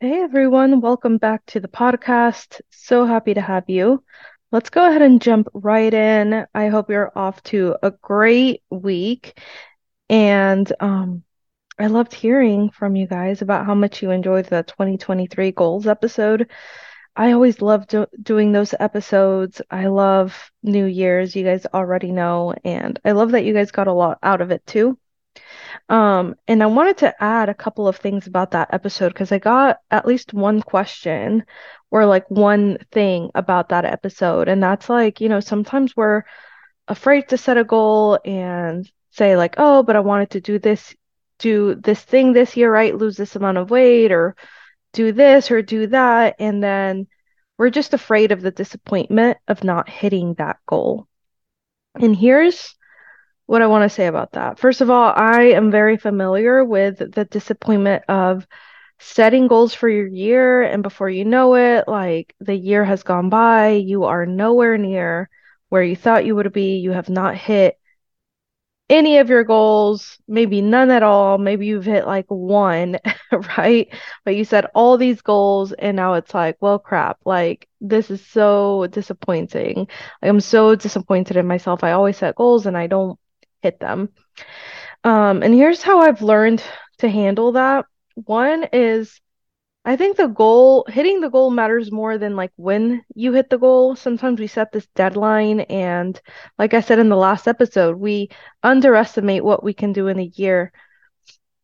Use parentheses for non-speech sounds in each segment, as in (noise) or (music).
Hey everyone, welcome back to the podcast. So happy to have you. Let's go ahead and jump right in. I hope you're off to a great week. And um, I loved hearing from you guys about how much you enjoyed the 2023 goals episode. I always love do doing those episodes. I love New Year's, you guys already know, and I love that you guys got a lot out of it too. Um, and I wanted to add a couple of things about that episode because I got at least one question or like one thing about that episode. And that's like, you know, sometimes we're afraid to set a goal and say, like, oh, but I wanted to do this, do this thing this year, right? Lose this amount of weight or do this or do that. And then we're just afraid of the disappointment of not hitting that goal. And here's what I want to say about that. First of all, I am very familiar with the disappointment of setting goals for your year, and before you know it, like the year has gone by, you are nowhere near where you thought you would be. You have not hit any of your goals, maybe none at all. Maybe you've hit like one, (laughs) right? But you set all these goals, and now it's like, well, crap, like this is so disappointing. Like, I'm so disappointed in myself. I always set goals and I don't hit them. Um, and here's how I've learned to handle that. One is I think the goal, hitting the goal matters more than like when you hit the goal. Sometimes we set this deadline, and like I said in the last episode, we underestimate what we can do in a year,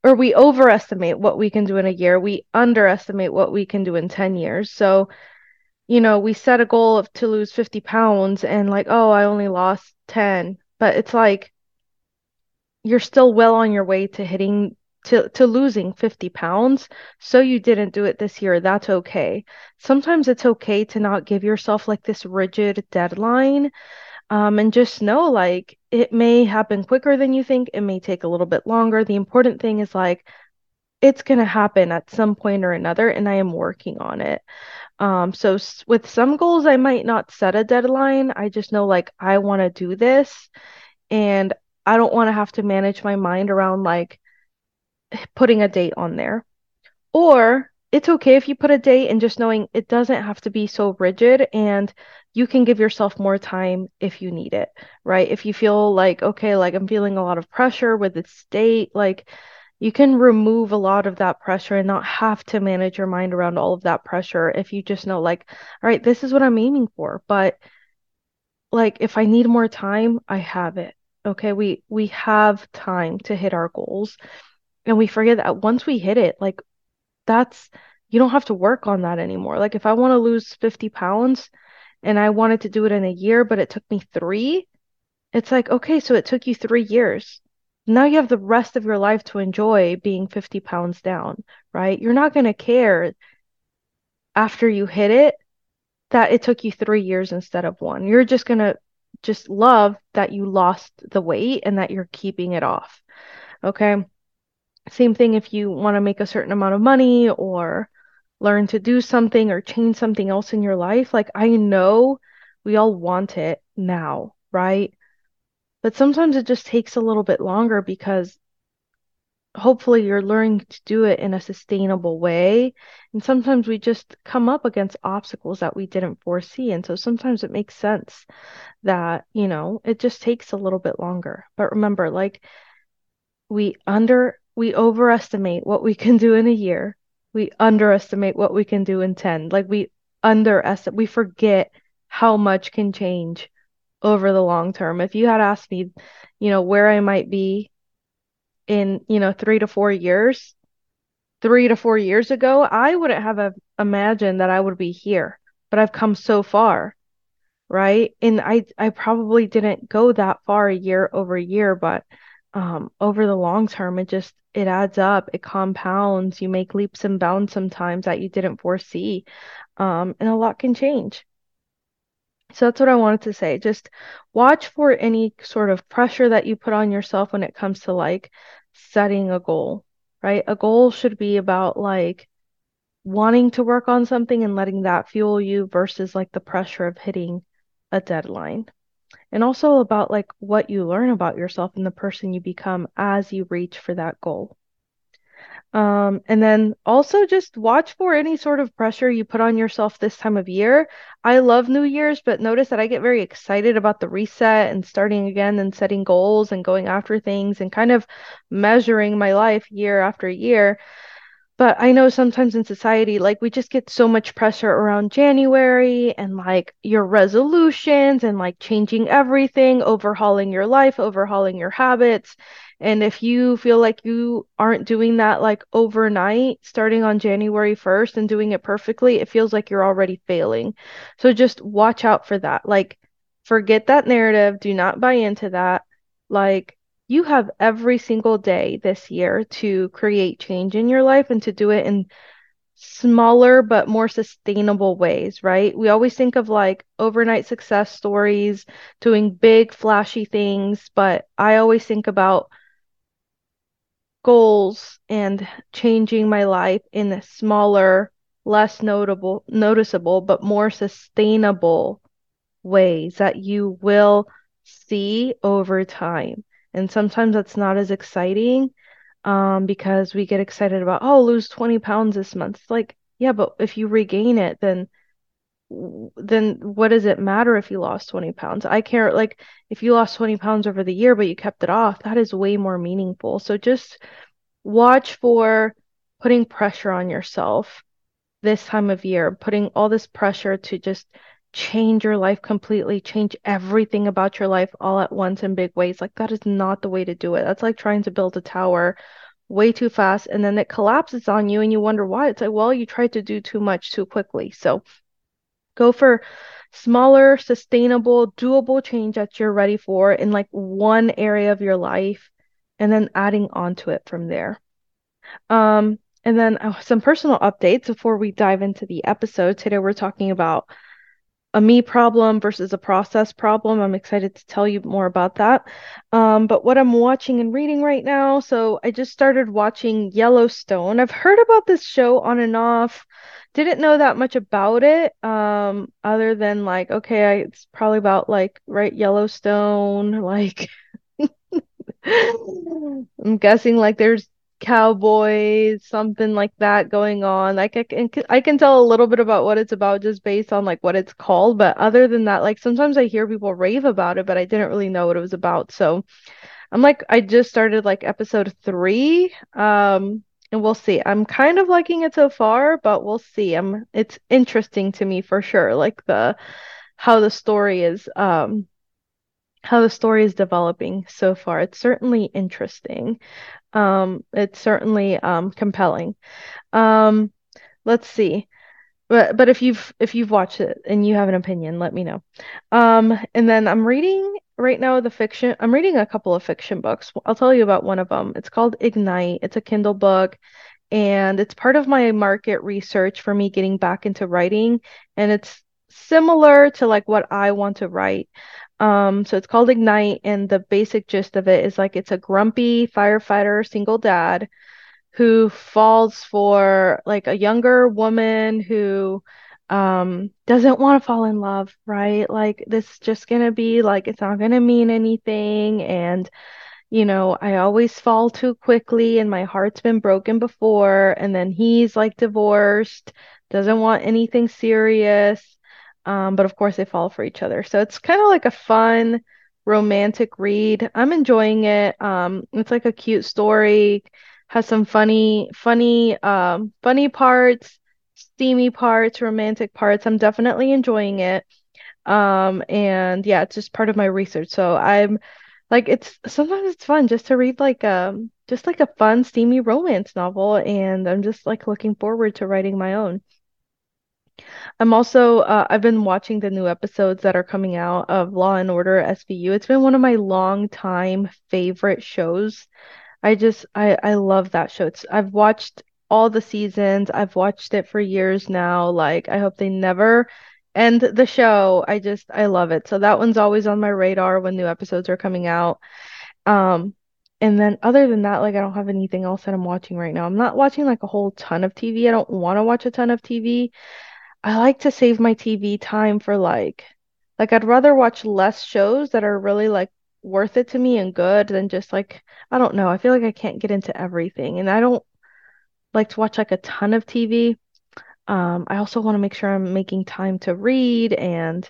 or we overestimate what we can do in a year. We underestimate what we can do in 10 years. So, you know, we set a goal of to lose 50 pounds, and like, oh, I only lost 10. But it's like, you're still well on your way to hitting to to losing 50 pounds. So you didn't do it this year. That's okay. Sometimes it's okay to not give yourself like this rigid deadline um, and just know like it may happen quicker than you think. It may take a little bit longer. The important thing is like it's going to happen at some point or another and i am working on it. Um, so s- with some goals i might not set a deadline. I just know like i want to do this and I don't want to have to manage my mind around like putting a date on there. Or it's okay if you put a date and just knowing it doesn't have to be so rigid and you can give yourself more time if you need it, right? If you feel like, okay, like I'm feeling a lot of pressure with this date, like you can remove a lot of that pressure and not have to manage your mind around all of that pressure if you just know, like, all right, this is what I'm aiming for. But like, if I need more time, I have it. Okay, we we have time to hit our goals. And we forget that once we hit it, like that's you don't have to work on that anymore. Like if I want to lose 50 pounds and I wanted to do it in a year, but it took me three, it's like, okay, so it took you three years. Now you have the rest of your life to enjoy being 50 pounds down, right? You're not going to care after you hit it that it took you three years instead of one. You're just going to just love that you lost the weight and that you're keeping it off. Okay. Same thing if you want to make a certain amount of money or learn to do something or change something else in your life. Like, I know we all want it now, right? But sometimes it just takes a little bit longer because hopefully you're learning to do it in a sustainable way. And sometimes we just come up against obstacles that we didn't foresee. And so sometimes it makes sense that, you know, it just takes a little bit longer. But remember, like, we under we overestimate what we can do in a year. We underestimate what we can do in 10. Like we underestimate, we forget how much can change over the long term. If you had asked me, you know, where I might be in, you know, three to four years, three to four years ago, I wouldn't have imagined that I would be here, but I've come so far, right? And I I probably didn't go that far year over year, but um, over the long term, it just it adds up, it compounds. You make leaps and bounds sometimes that you didn't foresee, um, and a lot can change. So that's what I wanted to say. Just watch for any sort of pressure that you put on yourself when it comes to like setting a goal, right? A goal should be about like wanting to work on something and letting that fuel you versus like the pressure of hitting a deadline and also about like what you learn about yourself and the person you become as you reach for that goal. Um, and then also just watch for any sort of pressure you put on yourself this time of year. I love New Year's, but notice that I get very excited about the reset and starting again and setting goals and going after things and kind of measuring my life year after year. But I know sometimes in society, like we just get so much pressure around January and like your resolutions and like changing everything, overhauling your life, overhauling your habits. And if you feel like you aren't doing that like overnight, starting on January 1st and doing it perfectly, it feels like you're already failing. So just watch out for that. Like, forget that narrative. Do not buy into that. Like, you have every single day this year to create change in your life and to do it in smaller but more sustainable ways, right? We always think of like overnight success stories, doing big, flashy things, but I always think about goals and changing my life in a smaller, less notable, noticeable, but more sustainable ways that you will see over time. And sometimes that's not as exciting um, because we get excited about, oh, lose 20 pounds this month. It's like, yeah, but if you regain it, then then what does it matter if you lost 20 pounds? I care like if you lost 20 pounds over the year, but you kept it off, that is way more meaningful. So just watch for putting pressure on yourself this time of year, putting all this pressure to just change your life completely, change everything about your life all at once in big ways. Like that is not the way to do it. That's like trying to build a tower way too fast and then it collapses on you and you wonder why. It's like, well, you tried to do too much too quickly. So go for smaller, sustainable, doable change that you're ready for in like one area of your life and then adding onto it from there. Um, and then uh, some personal updates before we dive into the episode. Today we're talking about a me problem versus a process problem. I'm excited to tell you more about that. Um, but what I'm watching and reading right now, so I just started watching Yellowstone. I've heard about this show on and off. Didn't know that much about it, um, other than like, okay, I, it's probably about like, right, Yellowstone, (laughs) like (laughs) I'm guessing like there's cowboys, something like that going on. Like I can I can tell a little bit about what it's about just based on like what it's called, but other than that, like sometimes I hear people rave about it, but I didn't really know what it was about. So I'm like I just started like episode 3. Um and we'll see. I'm kind of liking it so far, but we'll see. I'm it's interesting to me for sure, like the how the story is um how the story is developing so far. It's certainly interesting. Um, it's certainly um, compelling. Um, let's see. But but if you've if you've watched it and you have an opinion, let me know. Um, and then I'm reading right now the fiction. I'm reading a couple of fiction books. I'll tell you about one of them. It's called Ignite. It's a Kindle book and it's part of my market research for me getting back into writing and it's similar to like what I want to write. Um, so it's called Ignite, and the basic gist of it is like it's a grumpy firefighter single dad who falls for like a younger woman who um doesn't want to fall in love, right? Like this just gonna be like it's not gonna mean anything and you know, I always fall too quickly and my heart's been broken before and then he's like divorced, doesn't want anything serious um, but of course, they fall for each other. So it's kind of like a fun, romantic read. I'm enjoying it. Um, it's like a cute story, has some funny, funny, um, funny parts, steamy parts, romantic parts. I'm definitely enjoying it. Um, and yeah, it's just part of my research. So I'm like, it's sometimes it's fun just to read like um just like a fun, steamy romance novel, and I'm just like looking forward to writing my own. I'm also uh, I've been watching the new episodes that are coming out of Law and Order SVU. It's been one of my long time favorite shows. I just I I love that show. It's I've watched all the seasons. I've watched it for years now. Like I hope they never end the show. I just I love it. So that one's always on my radar when new episodes are coming out. Um and then other than that, like I don't have anything else that I'm watching right now. I'm not watching like a whole ton of TV. I don't want to watch a ton of TV. I like to save my TV time for like like I'd rather watch less shows that are really like worth it to me and good than just like I don't know. I feel like I can't get into everything and I don't like to watch like a ton of TV. Um, I also want to make sure I'm making time to read and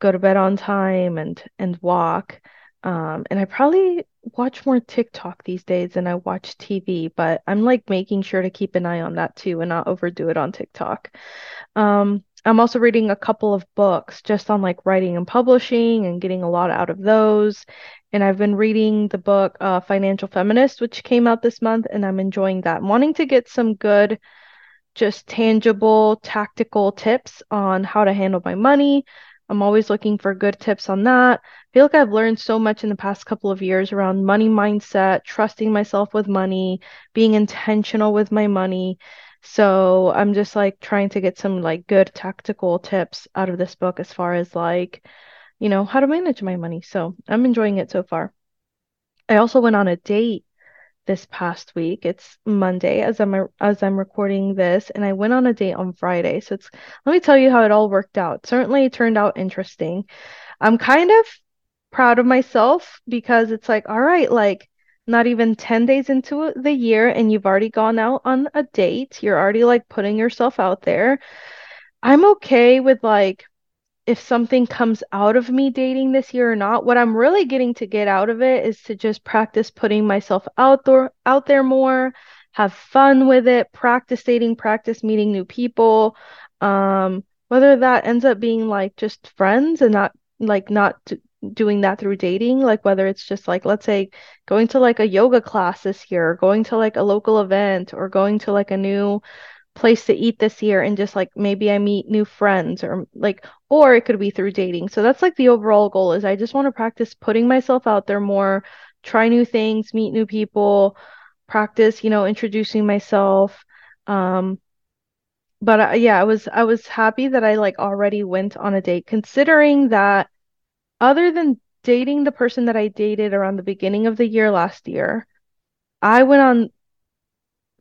go to bed on time and and walk. Um, and I probably watch more TikTok these days than I watch TV, but I'm like making sure to keep an eye on that too and not overdo it on TikTok. Um, I'm also reading a couple of books just on like writing and publishing and getting a lot out of those. And I've been reading the book uh, Financial Feminist, which came out this month, and I'm enjoying that. I'm wanting to get some good, just tangible, tactical tips on how to handle my money. I'm always looking for good tips on that. I feel like I've learned so much in the past couple of years around money mindset, trusting myself with money, being intentional with my money. So I'm just like trying to get some like good tactical tips out of this book as far as like, you know, how to manage my money. So I'm enjoying it so far. I also went on a date this past week. It's Monday as I'm as I'm recording this, and I went on a date on Friday. So it's let me tell you how it all worked out. Certainly it turned out interesting. I'm kind of proud of myself because it's like, all right, like not even 10 days into the year and you've already gone out on a date. You're already like putting yourself out there. I'm okay with like if something comes out of me dating this year or not. What I'm really getting to get out of it is to just practice putting myself out there out there more, have fun with it, practice dating, practice meeting new people. Um, whether that ends up being like just friends and not like not doing that through dating, like whether it's just like let's say going to like a yoga class this year, going to like a local event or going to like a new place to eat this year and just like maybe I meet new friends or like or it could be through dating. So that's like the overall goal is I just want to practice putting myself out there more, try new things, meet new people, practice, you know, introducing myself. Um but uh, yeah, I was I was happy that I like already went on a date considering that other than dating the person that I dated around the beginning of the year last year, I went on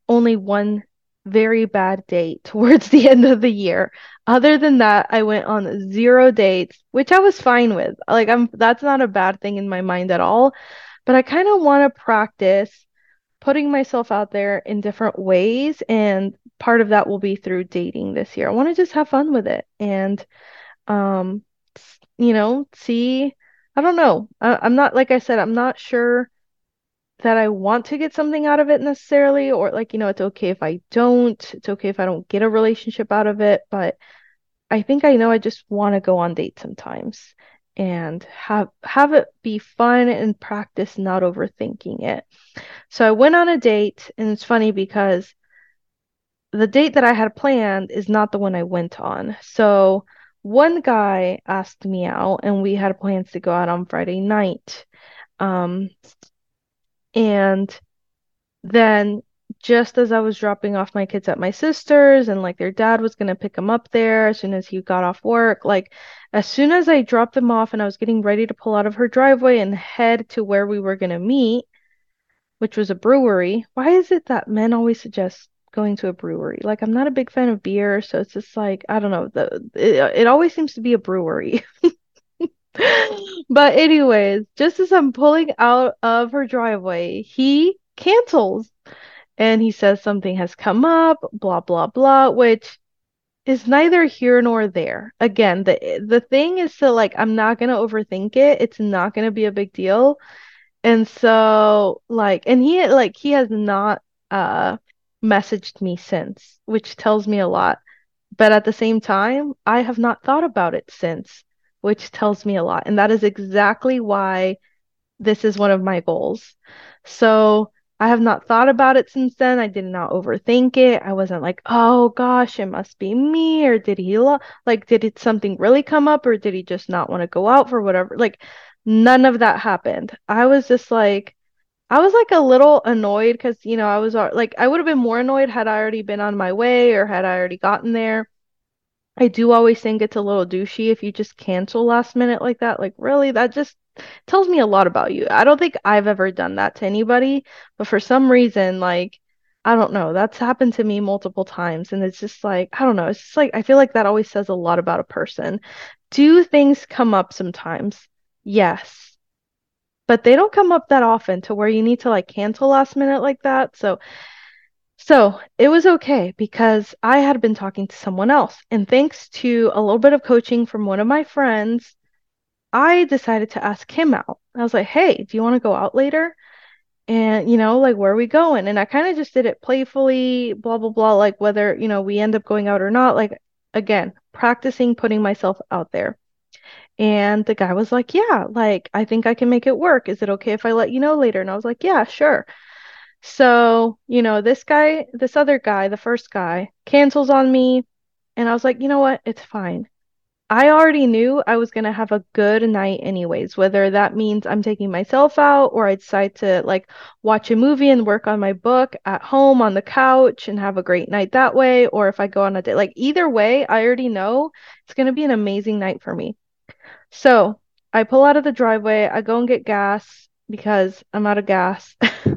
only one very bad date towards (laughs) the end of the year. Other than that, I went on zero dates, which I was fine with. Like I'm that's not a bad thing in my mind at all, but I kind of want to practice putting myself out there in different ways and part of that will be through dating this year. I want to just have fun with it and um you know, see I don't know. I, I'm not like I said, I'm not sure that I want to get something out of it necessarily, or like, you know, it's okay if I don't. It's okay if I don't get a relationship out of it. But I think I know I just want to go on dates sometimes and have have it be fun and practice not overthinking it. So I went on a date, and it's funny because the date that I had planned is not the one I went on. So one guy asked me out, and we had plans to go out on Friday night. Um, and then just as I was dropping off my kids at my sister's and like their dad was going to pick them up there as soon as he got off work, like as soon as I dropped them off and I was getting ready to pull out of her driveway and head to where we were going to meet, which was a brewery. Why is it that men always suggest going to a brewery? Like I'm not a big fan of beer, so it's just like I don't know, the it, it always seems to be a brewery. (laughs) (laughs) But anyways, just as I'm pulling out of her driveway, he cancels and he says something has come up, blah blah blah, which is neither here nor there. Again, the the thing is to like I'm not going to overthink it. It's not going to be a big deal. And so like and he like he has not uh messaged me since, which tells me a lot. But at the same time, I have not thought about it since which tells me a lot. And that is exactly why this is one of my goals. So I have not thought about it since then. I did not overthink it. I wasn't like, oh gosh, it must be me, or did he lo-? like did it something really come up, or did he just not want to go out for whatever? Like none of that happened. I was just like, I was like a little annoyed because you know I was like I would have been more annoyed had I already been on my way or had I already gotten there. I do always think it's a little douchey if you just cancel last minute like that. Like, really? That just tells me a lot about you. I don't think I've ever done that to anybody, but for some reason, like, I don't know, that's happened to me multiple times. And it's just like, I don't know, it's just like, I feel like that always says a lot about a person. Do things come up sometimes? Yes. But they don't come up that often to where you need to like cancel last minute like that. So So it was okay because I had been talking to someone else. And thanks to a little bit of coaching from one of my friends, I decided to ask him out. I was like, hey, do you want to go out later? And, you know, like, where are we going? And I kind of just did it playfully, blah, blah, blah, like whether, you know, we end up going out or not. Like, again, practicing putting myself out there. And the guy was like, yeah, like, I think I can make it work. Is it okay if I let you know later? And I was like, yeah, sure. So, you know, this guy, this other guy, the first guy, cancels on me. And I was like, you know what? It's fine. I already knew I was going to have a good night anyways, whether that means I'm taking myself out or I decide to like watch a movie and work on my book at home on the couch and have a great night that way, or if I go on a date. Like either way, I already know it's going to be an amazing night for me. So I pull out of the driveway, I go and get gas because I'm out of gas. (laughs)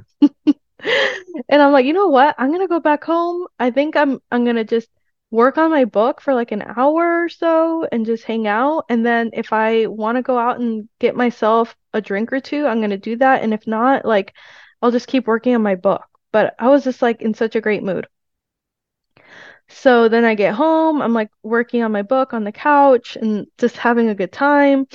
And I'm like, you know what? I'm gonna go back home. I think I'm I'm gonna just work on my book for like an hour or so and just hang out. And then if I want to go out and get myself a drink or two, I'm gonna do that. And if not, like I'll just keep working on my book. But I was just like in such a great mood. So then I get home, I'm like working on my book on the couch and just having a good time.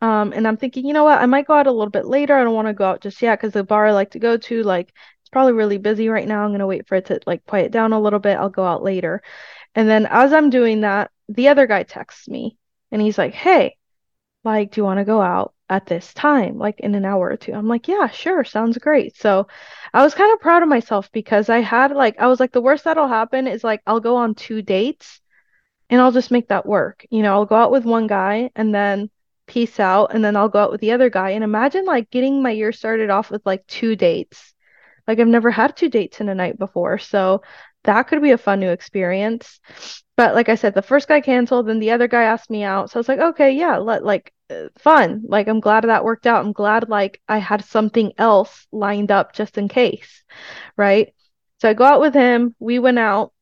Um, and I'm thinking, you know what, I might go out a little bit later. I don't want to go out just yet because the bar I like to go to, like, probably really busy right now. I'm gonna wait for it to like quiet down a little bit. I'll go out later. And then as I'm doing that, the other guy texts me and he's like, Hey, like, do you want to go out at this time, like in an hour or two? I'm like, Yeah, sure, sounds great. So I was kind of proud of myself because I had like, I was like, the worst that'll happen is like, I'll go on two dates and I'll just make that work. You know, I'll go out with one guy and then peace out, and then I'll go out with the other guy. And imagine like getting my year started off with like two dates. Like I've never had two dates in a night before. So that could be a fun new experience. But like I said, the first guy canceled, then the other guy asked me out. So I was like, okay, yeah, let like uh, fun. Like I'm glad that worked out. I'm glad like I had something else lined up just in case, right? So I go out with him. We went out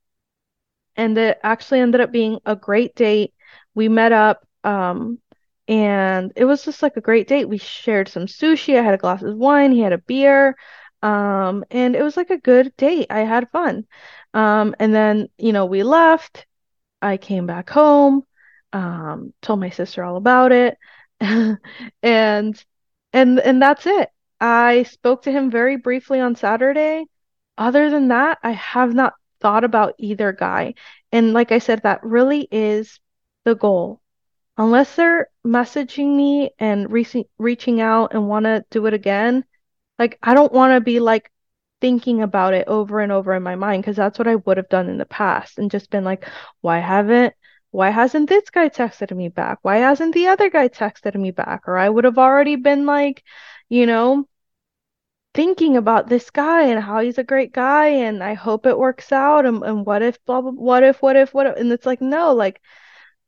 and it actually ended up being a great date. We met up, um, and it was just like a great date. We shared some sushi. I had a glass of wine. He had a beer, um, and it was like a good date. I had fun. Um, and then, you know, we left. I came back home, um, told my sister all about it, (laughs) and and and that's it. I spoke to him very briefly on Saturday. Other than that, I have not thought about either guy. And like I said, that really is the goal. Unless they're messaging me and re- reaching out and want to do it again, like I don't want to be like thinking about it over and over in my mind because that's what I would have done in the past and just been like, why haven't why hasn't this guy texted me back? Why hasn't the other guy texted me back? Or I would have already been like, you know, thinking about this guy and how he's a great guy and I hope it works out and, and what if blah blah what if what if what if and it's like no like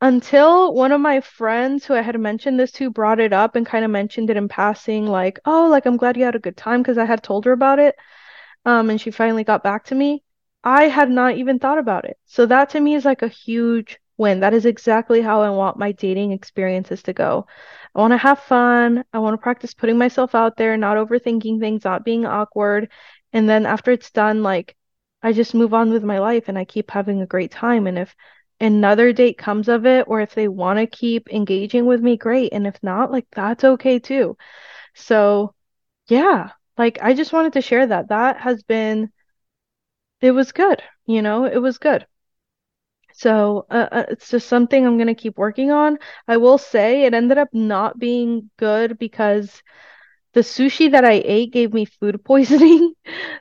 until one of my friends who I had mentioned this to brought it up and kind of mentioned it in passing like oh like I'm glad you had a good time because I had told her about it um and she finally got back to me I had not even thought about it so that to me is like a huge win that is exactly how I want my dating experiences to go I want to have fun. I want to practice putting myself out there, not overthinking things, not being awkward. And then after it's done, like I just move on with my life and I keep having a great time. And if another date comes of it, or if they want to keep engaging with me, great. And if not, like that's okay too. So, yeah, like I just wanted to share that. That has been, it was good. You know, it was good. So uh, uh, it's just something I'm gonna keep working on. I will say it ended up not being good because the sushi that I ate gave me food (laughs) poisoning.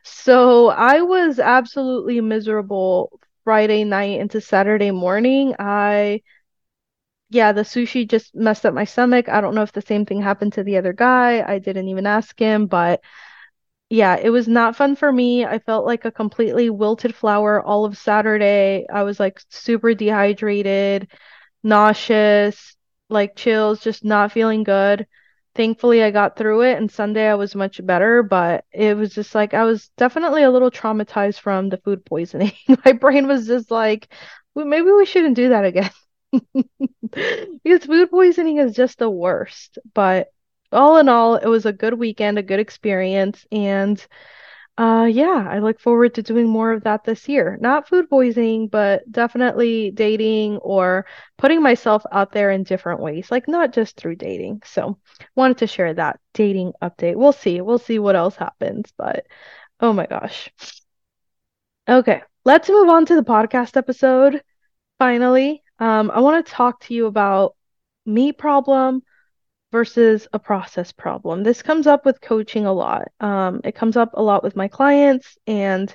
So I was absolutely miserable Friday night into Saturday morning. I, yeah, the sushi just messed up my stomach. I don't know if the same thing happened to the other guy. I didn't even ask him, but yeah, it was not fun for me. I felt like a completely wilted flower all of Saturday. I was like super dehydrated, nauseous, like chills, just not feeling good. Thankfully, I got through it, and Sunday I was much better, but it was just like I was definitely a little traumatized from the food poisoning. (laughs) My brain was just like, "Well, maybe we shouldn't do that again. (laughs) Because food poisoning is just the worst. But all in all, it was a good weekend, a good experience, and Uh, yeah, I look forward to doing more of that this year. Not food poisoning, but definitely dating or putting myself out there in different ways, like not just through dating. So, wanted to share that dating update. We'll see. We'll see what else happens, but oh my gosh. Okay, let's move on to the podcast episode. Finally, um, I want to talk to you about me problem versus a process problem. This comes up with coaching a lot. Um, it comes up a lot with my clients, and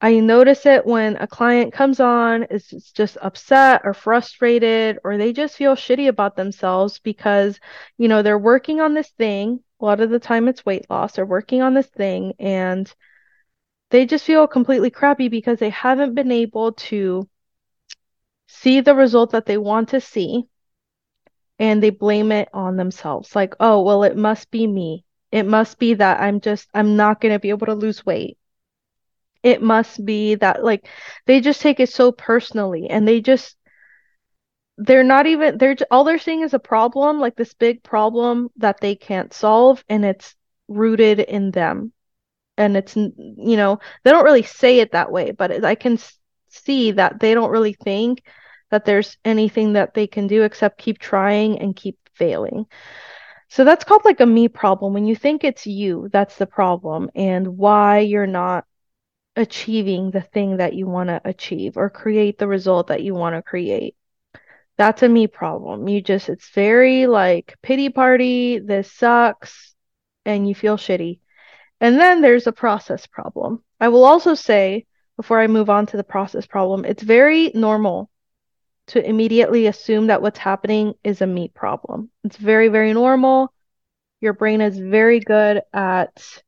I notice it when a client comes on, is just upset or frustrated, or they just feel shitty about themselves because, you know, they're working on this thing. A lot of the time it's weight loss. They're working on this thing and they just feel completely crappy because they haven't been able to see the result that they want to see and they blame it on themselves. Like, oh, well, it must be me. It must be that I'm just, I'm not going to be able to lose weight. It must be that, like, they just take it so personally and they just, they're not even, they're, all they're seeing is a problem, like this big problem that they can't solve, and it's rooted in them. And it's, you know, they don't really say it that way, but I can see that they don't really think that there's anything that they can do except keep trying and keep failing. So that's called like a me problem. When you think it's you, that's the problem and why you're not achieving the thing that you want to achieve or create the result that you want to create. That's a me problem. You just, it's very like pity party, this sucks, and you feel shitty. And then there's a process problem. I will also say, before I move on to the process problem, it's very normal to immediately assume that what's happening is a me problem. It's very, very normal. Your brain is very good at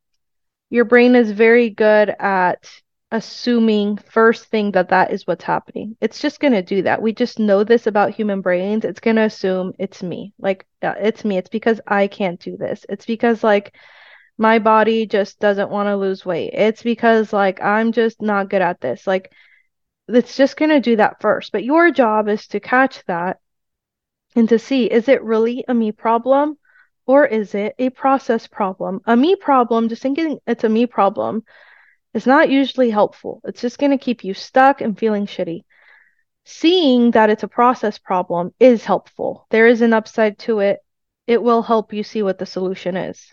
your brain is very good at assuming first thing that that is what's happening. It's just going to do that. We just know this about human brains. It's going to assume it's me. Like yeah, it's me. It's because I can't do this. It's because like my body just doesn't want to lose weight. It's because like I'm just not good at this. Like it's just going to do that first. But your job is to catch that and to see is it really a me problem or is it a process problem? A me problem, just thinking it's a me problem, is not usually helpful. It's just going to keep you stuck and feeling shitty. Seeing that it's a process problem is helpful. There is an upside to it. It will help you see what the solution is,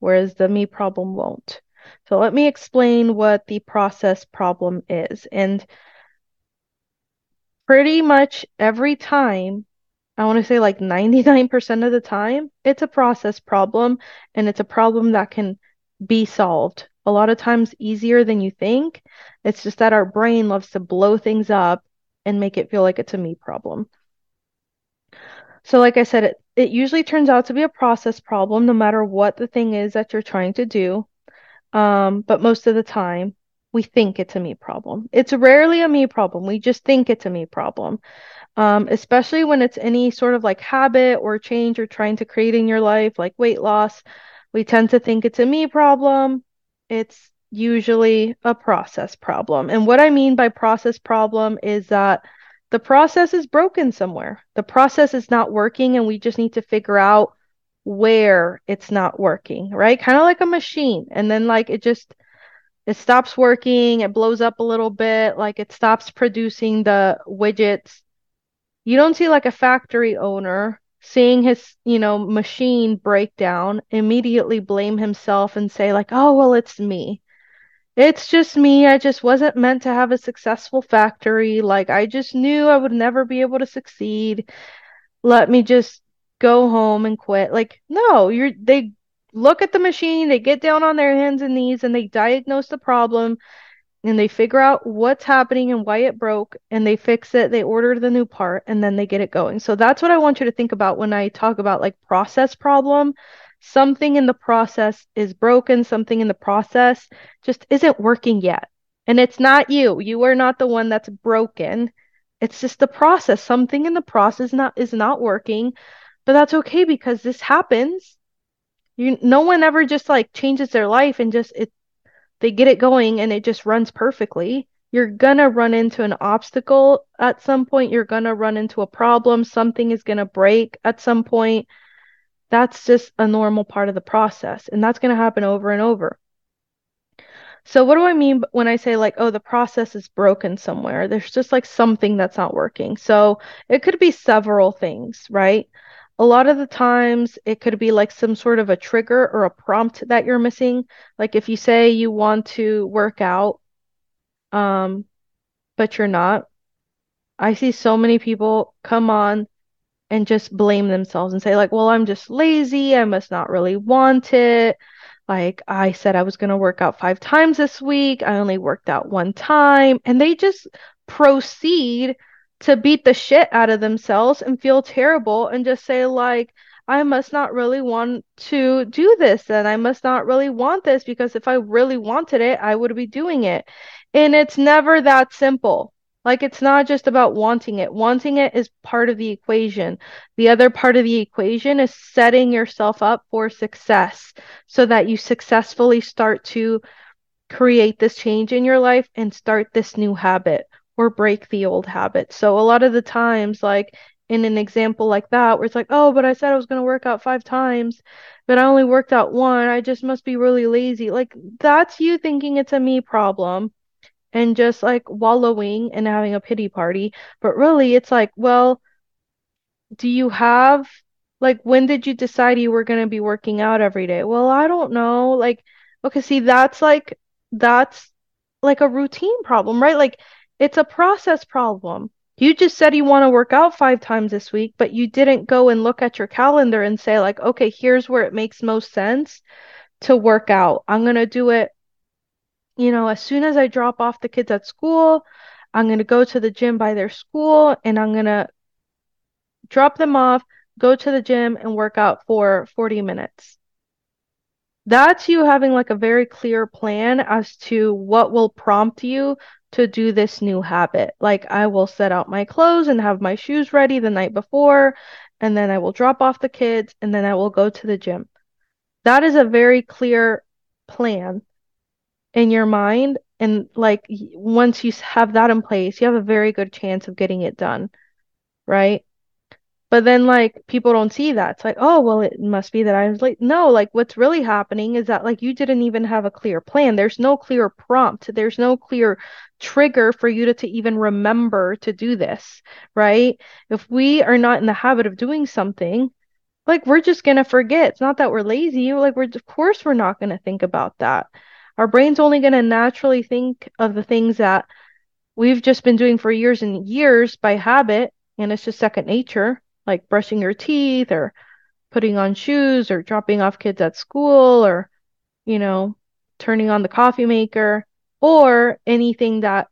whereas the me problem won't. So let me explain what the process problem is. And pretty much every time, I want to say like 99% of the time, it's a process problem and it's a problem that can be solved. A lot of times easier than you think. It's just that our brain loves to blow things up and make it feel like it's a me problem. So, like I said, it, it usually turns out to be a process problem no matter what the thing is that you're trying to do. Um, but most of the time, we think it's a me problem. It's rarely a me problem. We just think it's a me problem. Um, especially when it's any sort of like habit or change you're trying to create in your life, like weight loss. We tend to think it's a me problem. It's usually a process problem. And what I mean by process problem is that the process is broken somewhere. The process is not working, and we just need to figure out where it's not working, right? Kind of like a machine. And then like it just it stops working, it blows up a little bit, like it stops producing the widgets. You don't see like a factory owner seeing his, you know, machine break down, immediately blame himself and say like, "Oh, well, it's me." It's just me. I just wasn't meant to have a successful factory. Like I just knew I would never be able to succeed. Let me just go home and quit. Like, no, you're they look at the machine, they get down on their hands and knees and they diagnose the problem and they figure out what's happening and why it broke and they fix it, they order the new part and then they get it going. So that's what I want you to think about when I talk about like process problem. Something in the process is broken, something in the process just isn't working yet. And it's not you. You are not the one that's broken. It's just the process. Something in the process not is not working but that's okay because this happens. You no one ever just like changes their life and just it they get it going and it just runs perfectly. You're gonna run into an obstacle at some point. You're gonna run into a problem. Something is gonna break at some point. That's just a normal part of the process. And that's gonna happen over and over. So what do I mean when I say like, oh, the process is broken somewhere? There's just like something that's not working. So it could be several things, right? A lot of the times it could be like some sort of a trigger or a prompt that you're missing. Like if you say you want to work out, um, but you're not. I see so many people come on and just blame themselves and say like, well, I'm just lazy. I must not really want it. Like I said, I was going to work out five times this week. I only worked out one time. And they just proceed to beat the shit out of themselves and feel terrible and just say, like, I must not really want to do this and I must not really want this because if I really wanted it, I would be doing it. And it's never that simple. Like it's not just about wanting it. Wanting it is part of the equation. The other part of the equation is setting yourself up for success so that you successfully start to create this change in your life and start this new habit or break the old habit. So a lot of the times like in an example like that where it's like, "Oh, but I said I was going to work out 5 times, but I only worked out one. I just must be really lazy." Like that's you thinking it's a me problem and just like wallowing and having a pity party. But really, it's like, well, do you have like when did you decide you were going to be working out every day? Well, I don't know. Like, okay, see, that's like that's like a routine problem, right? Like it's a process problem. You just said you want to work out five times this week, but you didn't go and look at your calendar and say, like, okay, here's where it makes most sense to work out. I'm going to do it you know, as soon as I drop off the kids at school, I'm going to go to the gym by their school and I'm going to drop them off, go to the gym and work out for 40 minutes. That's you having like a very clear plan as to what will prompt you to do this new habit. Like I will set out my clothes and have my shoes ready the night before, and then I will drop off the kids and then I will go to the gym. That is a very clear plan in your mind and like once you have that in place you have a very good chance of getting it done right but then like people don't see that. It's like oh well it must be that i was like no like what's really happening is that like you didn't even have a clear plan. There's no clear prompt. There's no clear trigger for you to, to even remember to do this right? If we are not in the habit of doing something like we're just gonna forget. It's not that we're lazy. Like we're of course we're not gonna think about that. Our brain's only to naturally think of the things that we've just been doing for years and years by habit, and it's just second nature, like brushing your teeth or putting on shoes or dropping off kids at school or, you know, turning on the coffee maker or anything that,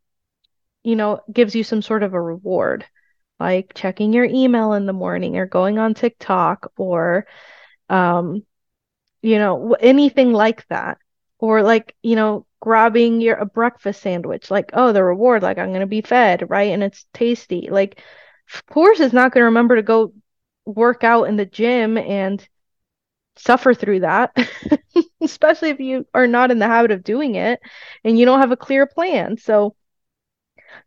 you know, gives you some sort of a reward, like checking your email in the morning or going on TikTok or, um, you know, anything like that. Or like you know grabbing your a breakfast sandwich like oh the reward like i'm to be fed right? And it's tasty. Like of course it's not going to remember to go work out in the gym and suffer through that (laughs) especially if you are not in the habit of doing it and you don't have a clear plan so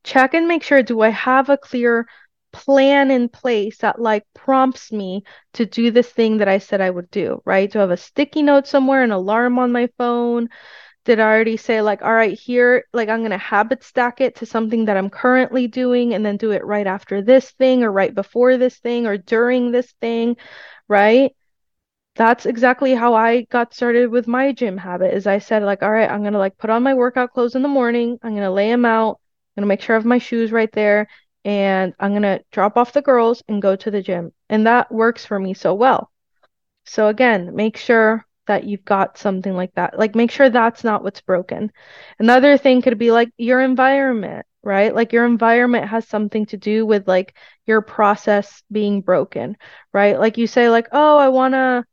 check and make sure do i have a clear plan in place that like prompts me to do this thing that I said I would do, right? Do I have a sticky note somewhere, an alarm on my phone? Did I already say like, all right, here, like I'm gonna habit stack it to something that I'm currently doing and then do it right after this thing or right before this thing or during this thing, right? That's exactly how I got started with my gym habit is I said like, all right, I'm gonna like put on my workout clothes in the morning, I'm gonna lay them out, I'm gonna make sure I have my shoes right there, and I'm to drop off the girls and go to the gym. And that works for me so well. So again, make sure that you've got something like that. Like make sure that's not what's broken. Another thing could be like your environment, right? Like your environment has something to do with like your process being broken, right? Like you say like, "Oh, I want to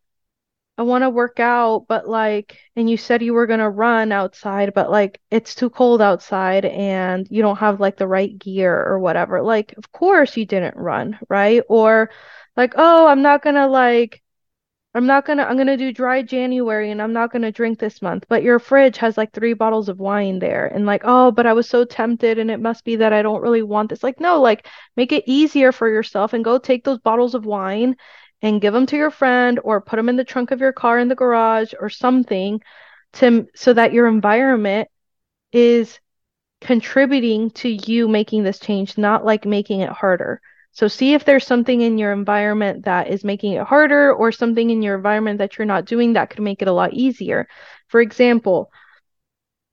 I want to work out, but like, and you said you were going to run outside, but like, it's too cold outside and you don't have like the right gear or whatever. Like, of course you didn't run, right? Or like, oh, I'm not going to like, I'm not to, I'm to do dry January and I'm not to drink this month, but your fridge has like three bottles of wine there. And like, oh, but I was so tempted and it must be that I don't really want this. Like, no, like, make it easier for yourself and go take those bottles of wine and give them to your friend or put them in the trunk of your car in the garage or something to so that your environment is contributing to you making this change, not like making it harder. So see if there's something in your environment that is making it harder or something in your environment that you're not doing that could make it a lot easier. For example,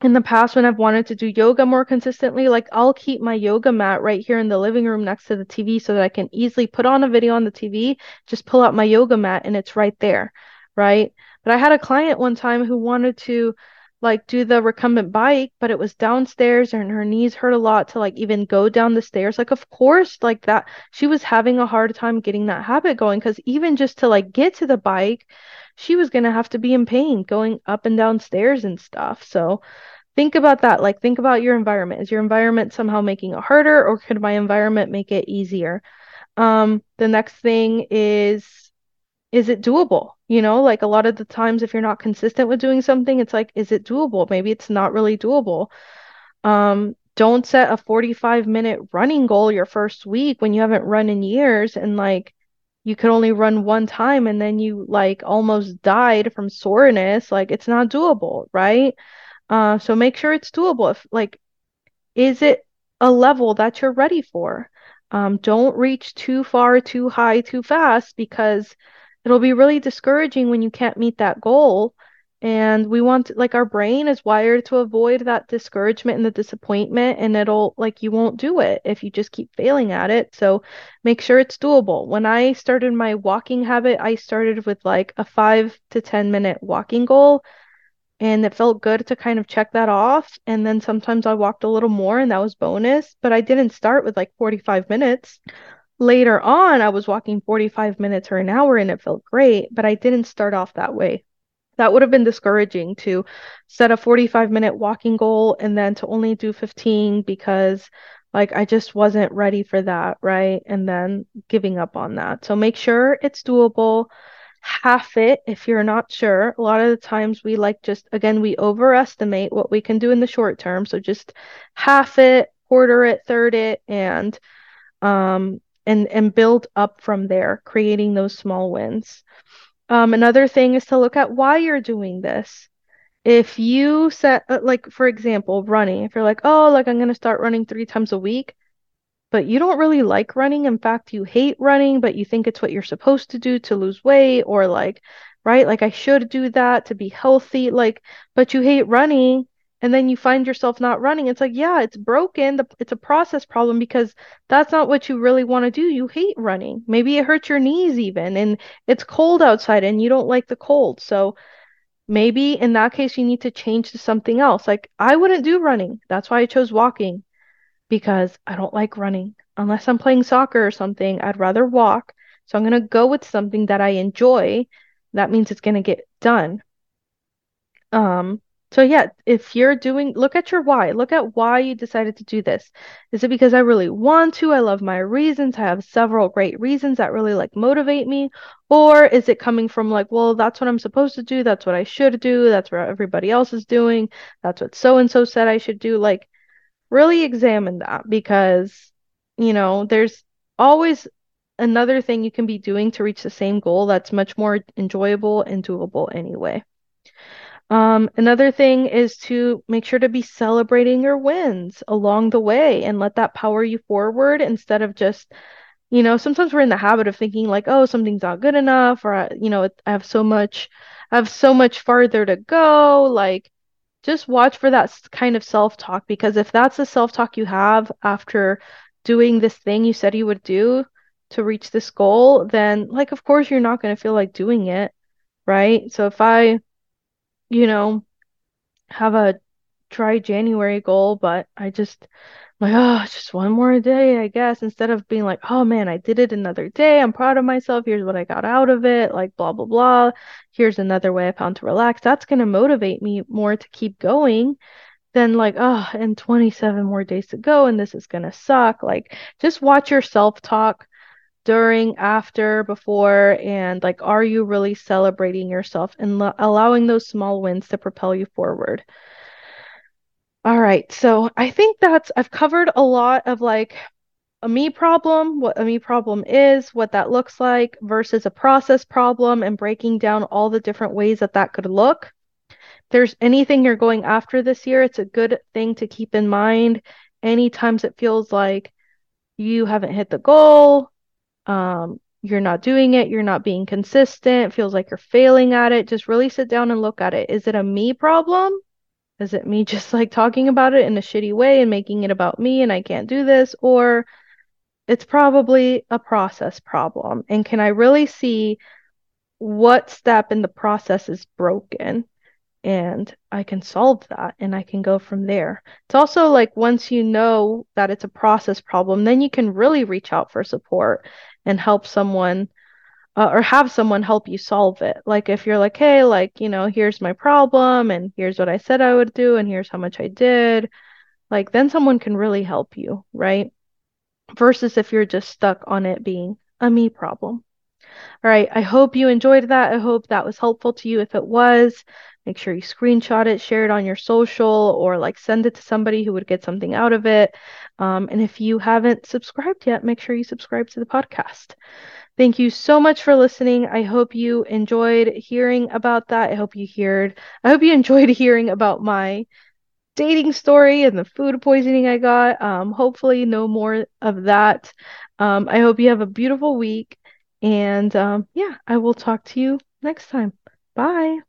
in the past when I've wanted to do yoga more consistently, like I'll keep my yoga mat right here in the living room next to the TV so that I can easily put on a video on the TV, just pull out my yoga mat and it's right there, right? But I had a client one time who wanted to like do the recumbent bike, but it was downstairs and her knees hurt a lot to like even go down the stairs. Like, of course, like that, she was having a hard time getting that habit going because even just to like get to the bike, she was going to have to be in pain going up and down stairs and stuff. So think about that. Like, think about your environment. Is your environment somehow making it harder or could my environment make it easier? Um, the next thing is is it doable? You know, like a lot of the times if you're not consistent with doing something, it's like, is it doable? Maybe it's not really doable. Um, don't set a 45 minute running goal your first week when you haven't run in years and like you could only run one time and then you like almost died from soreness. Like it's not doable, right? Uh, so make sure it's doable. If like, is it a level that you're ready for? Um, don't reach too far, too high, too fast because it'll be really discouraging when you can't meet that goal. And we want, like, our brain is wired to avoid that discouragement and the disappointment, and it'll, like, you won't do it if you just keep failing at it. So make sure it's doable. When I started my walking habit, I started with like a five to 10 minute walking goal, and it felt good to kind of check that off. And then sometimes I walked a little more, and that was bonus, but I didn't start with like 45 minutes. Later on, I was walking 45 minutes or an hour and it felt great, but I didn't start off that way. That would have been discouraging to set a 45 minute walking goal and then to only do 15 because like I just wasn't ready for that, right? And then giving up on that. So make sure it's doable. Half it if you're not sure. A lot of the times we like just again we overestimate what we can do in the short term. So just half it, quarter it, third it, and um and and build up from there, creating those small wins. Um, another thing is to look at why you're doing this. If you set, uh, like, for example, running, if you're like, oh, like, I'm going to start running three times a week, but you don't really like running. In fact, you hate running, but you think it's what you're supposed to do to lose weight, or like, right, like, I should do that to be healthy, like, but you hate running and then you find yourself not running it's like yeah it's broken it's a process problem because that's not what you really want to do you hate running. Maybe it hurts your knees even and it's cold outside and you don't like the cold so maybe in that case you need to change to something else. Like i wouldn't do running that's why i chose walking because i don't like running. Unless i'm playing soccer or something i'd rather walk so i'm going to go with something that i enjoy that means it's going to get done. Um so yeah, if you're doing, look at your why. Look at why you decided to do this. Is it because I really want to? I love my reasons. I have several great reasons that really like motivate me. Or is it coming from like, well, that's what I'm supposed to do. That's what I should do. That's what everybody else is doing. That's what so and so said I should do. Like, really examine that because, you know, there's always another thing you can be doing to reach the same goal that's much more enjoyable and doable anyway. Um, another thing is to make sure to be celebrating your wins along the way and let that power you forward instead of just, you know, sometimes we're in the habit of thinking like, oh, something's not good enough, or you know, I have so much, I have so much farther to go. Like, just watch for that kind of self-talk because if that's the self-talk you have after doing this thing you said you would do to reach this goal, then like, of course, you're not going to feel like doing it, right? So if I you know, have a Dry January goal, but I just like, oh, just one more day, I guess, instead of being like, oh man, I did it another day. I'm proud of myself. Here's what I got out of it. Like, blah, blah, blah. Here's another way I found to relax. That's going to motivate me more to keep going than like, oh, and 27 more days to go and this is going to suck. Like, just watch your self talk during, after, before, and like, are you really celebrating yourself and lo- allowing those small wins to propel you forward? All right, so I think that's, I've covered a lot of like a me problem, what a me problem is, what that looks like versus a process problem, and breaking down all the different ways that that could look. there's anything you're going after this year, it's a good thing to keep in mind. Any times it feels like you haven't hit the goal, um, you're not doing it, you're not being consistent, feels like you're failing at it, just really sit down and look at it. Is it a me problem? Is it me (laughs) just like talking about it in a shitty way and making it about me and I can't do this? Or it's probably a process problem. And can I really see what step in the process is broken? and I can solve that and I can go from there. It's also like once you know that it's a process problem, then you can really reach out for support and help someone uh, or have someone help you solve it. Like if you're like, hey, like, you know, here's my problem and here's what I said I would do and here's how much I did, like then someone can really help you, right? Versus if you're just stuck on it being a me problem. All right, I hope you enjoyed that. I hope that was helpful to you. If it was, make sure you screenshot it, share it on your social, or like send it to somebody who would get something out of it. Um, and if you haven't subscribed yet, make sure you subscribe to the podcast. Thank you so much for listening. I hope you enjoyed hearing about that. I hope you heard, I hope you (laughs) enjoyed hearing about my dating story and the food poisoning I got. Um, hopefully, no more of that. Um, I hope you have a beautiful week. And um, yeah, I will talk to you next time. Bye.